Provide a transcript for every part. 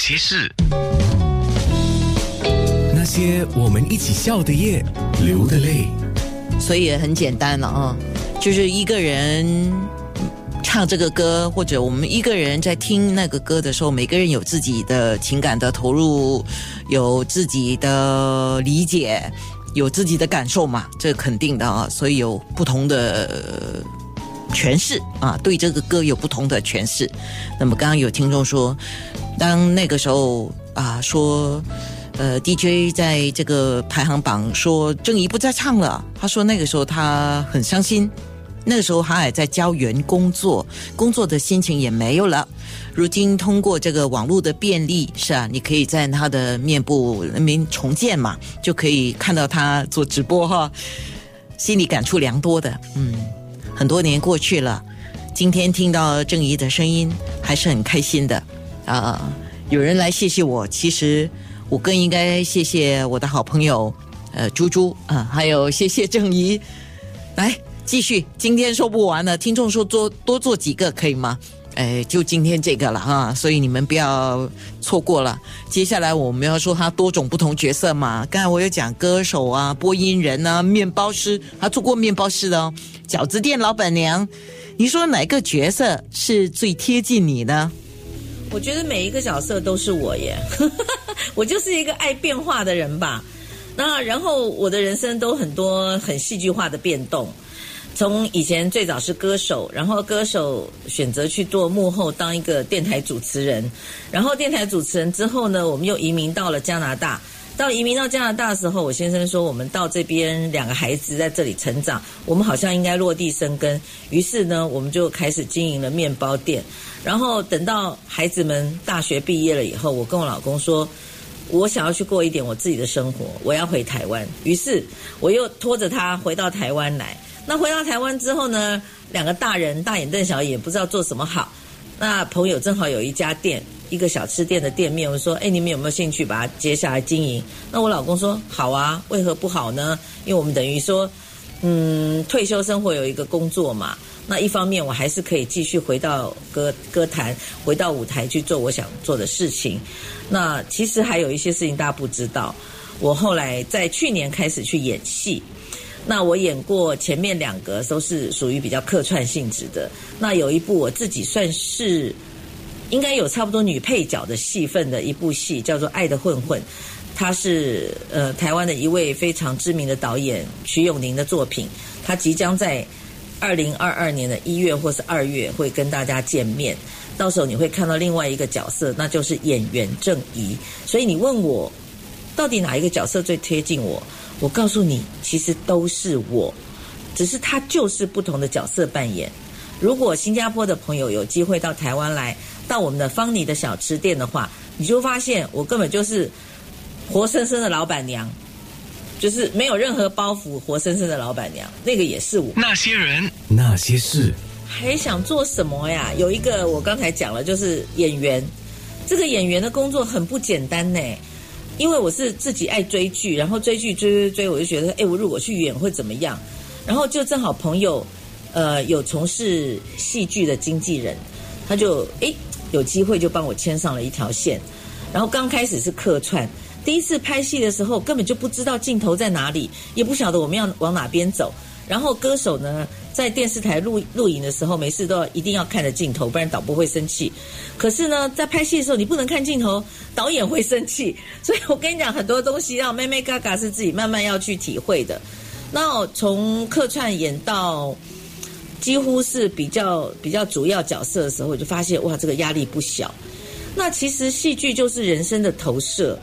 些事？那些我们一起笑的夜，流的泪。所以也很简单了啊，就是一个人唱这个歌，或者我们一个人在听那个歌的时候，每个人有自己的情感的投入，有自己的理解，有自己的感受嘛，这肯定的啊。所以有不同的诠释啊，对这个歌有不同的诠释。那么刚刚有听众说，当那个时候啊说。呃，DJ 在这个排行榜说郑怡不再唱了。他说那个时候他很伤心，那个时候他还在教员工作，工作的心情也没有了。如今通过这个网络的便利，是啊，你可以在他的面部人民重建嘛，就可以看到他做直播哈，心里感触良多的。嗯，很多年过去了，今天听到郑怡的声音还是很开心的啊。有人来谢谢我，其实。我更应该谢谢我的好朋友，呃，猪猪啊，还有谢谢郑怡，来继续，今天说不完了，听众说多多做几个可以吗？哎，就今天这个了哈，所以你们不要错过了。接下来我们要说他多种不同角色嘛，刚才我有讲歌手啊，播音人啊，面包师，他做过面包师的哦，饺子店老板娘，你说哪个角色是最贴近你呢？我觉得每一个角色都是我耶，我就是一个爱变化的人吧。那然后我的人生都很多很戏剧化的变动，从以前最早是歌手，然后歌手选择去做幕后当一个电台主持人，然后电台主持人之后呢，我们又移民到了加拿大。到移民到加拿大的时候，我先生说我们到这边两个孩子在这里成长，我们好像应该落地生根。于是呢，我们就开始经营了面包店。然后等到孩子们大学毕业了以后，我跟我老公说，我想要去过一点我自己的生活，我要回台湾。于是我又拖着他回到台湾来。那回到台湾之后呢，两个大人大眼瞪小眼，不知道做什么好。那朋友正好有一家店。一个小吃店的店面，我说：“哎，你们有没有兴趣把它接下来经营？”那我老公说：“好啊，为何不好呢？因为我们等于说，嗯，退休生活有一个工作嘛。那一方面，我还是可以继续回到歌歌坛，回到舞台去做我想做的事情。那其实还有一些事情大家不知道，我后来在去年开始去演戏。那我演过前面两个都是属于比较客串性质的。那有一部我自己算是。应该有差不多女配角的戏份的一部戏，叫做《爱的混混》，它是呃台湾的一位非常知名的导演徐永宁的作品。他即将在二零二二年的一月或是二月会跟大家见面，到时候你会看到另外一个角色，那就是演员郑怡。所以你问我到底哪一个角色最贴近我？我告诉你，其实都是我，只是他就是不同的角色扮演。如果新加坡的朋友有机会到台湾来，到我们的方尼的小吃店的话，你就发现我根本就是活生生的老板娘，就是没有任何包袱，活生生的老板娘，那个也是我。那些人，那些事，还想做什么呀？有一个我刚才讲了，就是演员。这个演员的工作很不简单呢，因为我是自己爱追剧，然后追剧追追追，我就觉得，哎，我如果去演会怎么样？然后就正好朋友，呃，有从事戏剧的经纪人，他就哎。有机会就帮我牵上了一条线，然后刚开始是客串，第一次拍戏的时候根本就不知道镜头在哪里，也不晓得我们要往哪边走。然后歌手呢，在电视台录录影的时候，没事都要一定要看着镜头，不然导播会生气。可是呢，在拍戏的时候，你不能看镜头，导演会生气。所以我跟你讲，很多东西让妹妹嘎嘎是自己慢慢要去体会的。那从客串演到。几乎是比较比较主要角色的时候，我就发现哇，这个压力不小。那其实戏剧就是人生的投射。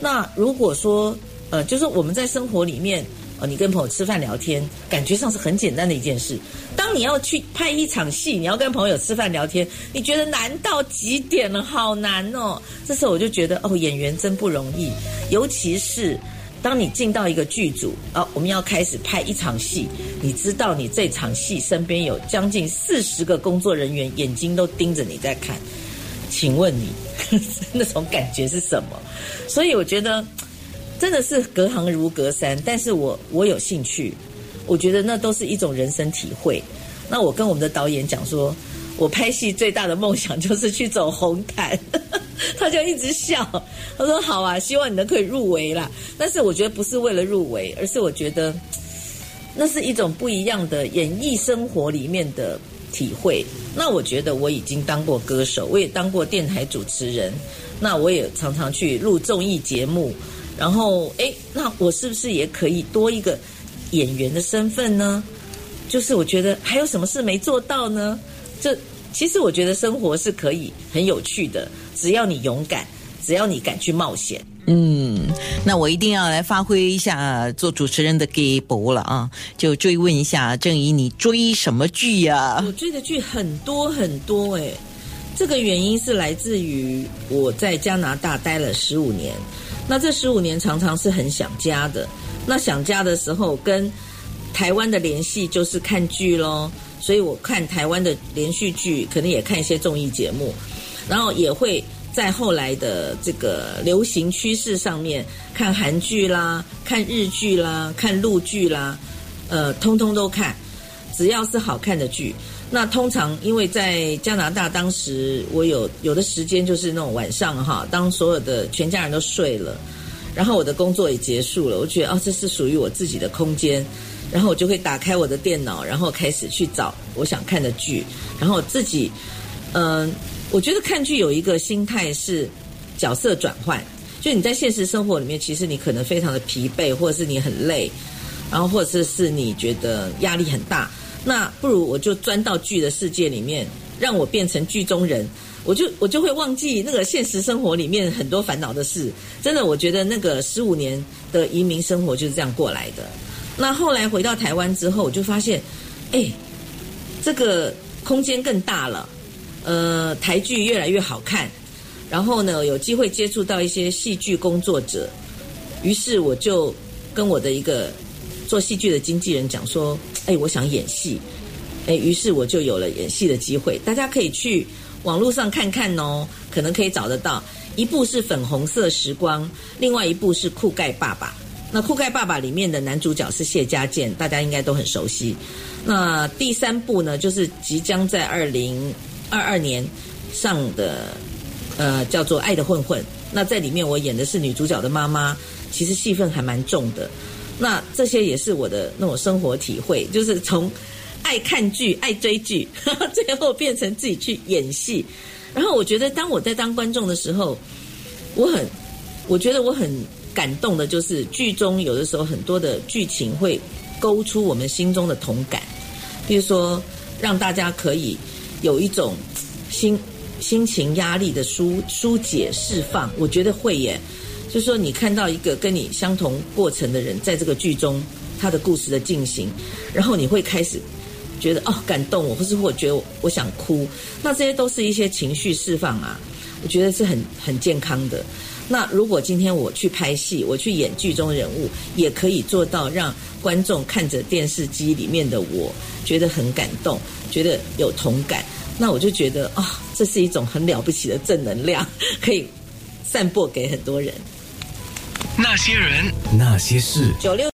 那如果说呃，就是我们在生活里面，呃，你跟朋友吃饭聊天，感觉上是很简单的一件事。当你要去拍一场戏，你要跟朋友吃饭聊天，你觉得难到极点了，好难哦。这时候我就觉得哦，演员真不容易，尤其是。当你进到一个剧组，哦，我们要开始拍一场戏，你知道你这场戏身边有将近四十个工作人员，眼睛都盯着你在看，请问你 那种感觉是什么？所以我觉得真的是隔行如隔山，但是我我有兴趣，我觉得那都是一种人生体会。那我跟我们的导演讲说，我拍戏最大的梦想就是去走红毯。他就一直笑，他说好啊，希望你能可以入围啦。但是我觉得不是为了入围，而是我觉得那是一种不一样的演艺生活里面的体会。那我觉得我已经当过歌手，我也当过电台主持人，那我也常常去录综艺节目。然后，哎，那我是不是也可以多一个演员的身份呢？就是我觉得还有什么事没做到呢？这其实我觉得生活是可以很有趣的，只要你勇敢，只要你敢去冒险。嗯，那我一定要来发挥一下做主持人的给博了啊！就追问一下郑怡，你追什么剧呀？我追的剧很多很多哎，这个原因是来自于我在加拿大待了十五年，那这十五年常常是很想家的。那想家的时候，跟台湾的联系就是看剧喽，所以我看台湾的连续剧，可能也看一些综艺节目，然后也会。在后来的这个流行趋势上面，看韩剧啦，看日剧啦，看陆剧啦，呃，通通都看，只要是好看的剧。那通常因为在加拿大，当时我有有的时间就是那种晚上哈，当所有的全家人都睡了，然后我的工作也结束了，我觉得哦，这是属于我自己的空间，然后我就会打开我的电脑，然后开始去找我想看的剧，然后自己嗯。我觉得看剧有一个心态是角色转换，就你在现实生活里面，其实你可能非常的疲惫，或者是你很累，然后或者是是你觉得压力很大，那不如我就钻到剧的世界里面，让我变成剧中人，我就我就会忘记那个现实生活里面很多烦恼的事。真的，我觉得那个十五年的移民生活就是这样过来的。那后来回到台湾之后，我就发现，哎，这个空间更大了。呃，台剧越来越好看，然后呢，有机会接触到一些戏剧工作者，于是我就跟我的一个做戏剧的经纪人讲说：“哎，我想演戏。”哎，于是我就有了演戏的机会。大家可以去网络上看看哦，可能可以找得到。一部是《粉红色时光》，另外一部是《酷盖爸爸》。那《酷盖爸爸》里面的男主角是谢家健，大家应该都很熟悉。那第三部呢，就是即将在二零。二二年上的呃叫做《爱的混混》，那在里面我演的是女主角的妈妈，其实戏份还蛮重的。那这些也是我的那种生活体会，就是从爱看剧、爱追剧，最后变成自己去演戏。然后我觉得，当我在当观众的时候，我很我觉得我很感动的，就是剧中有的时候很多的剧情会勾出我们心中的同感，比如说让大家可以。有一种心心情压力的疏疏解释放，我觉得会耶。就是说，你看到一个跟你相同过程的人，在这个剧中他的故事的进行，然后你会开始觉得哦感动我，或是或觉得我想哭，那这些都是一些情绪释放啊。我觉得是很很健康的。那如果今天我去拍戏，我去演剧中人物，也可以做到让观众看着电视机里面的我，觉得很感动。觉得有同感，那我就觉得啊，这是一种很了不起的正能量，可以散播给很多人。那些人，那些事，九六。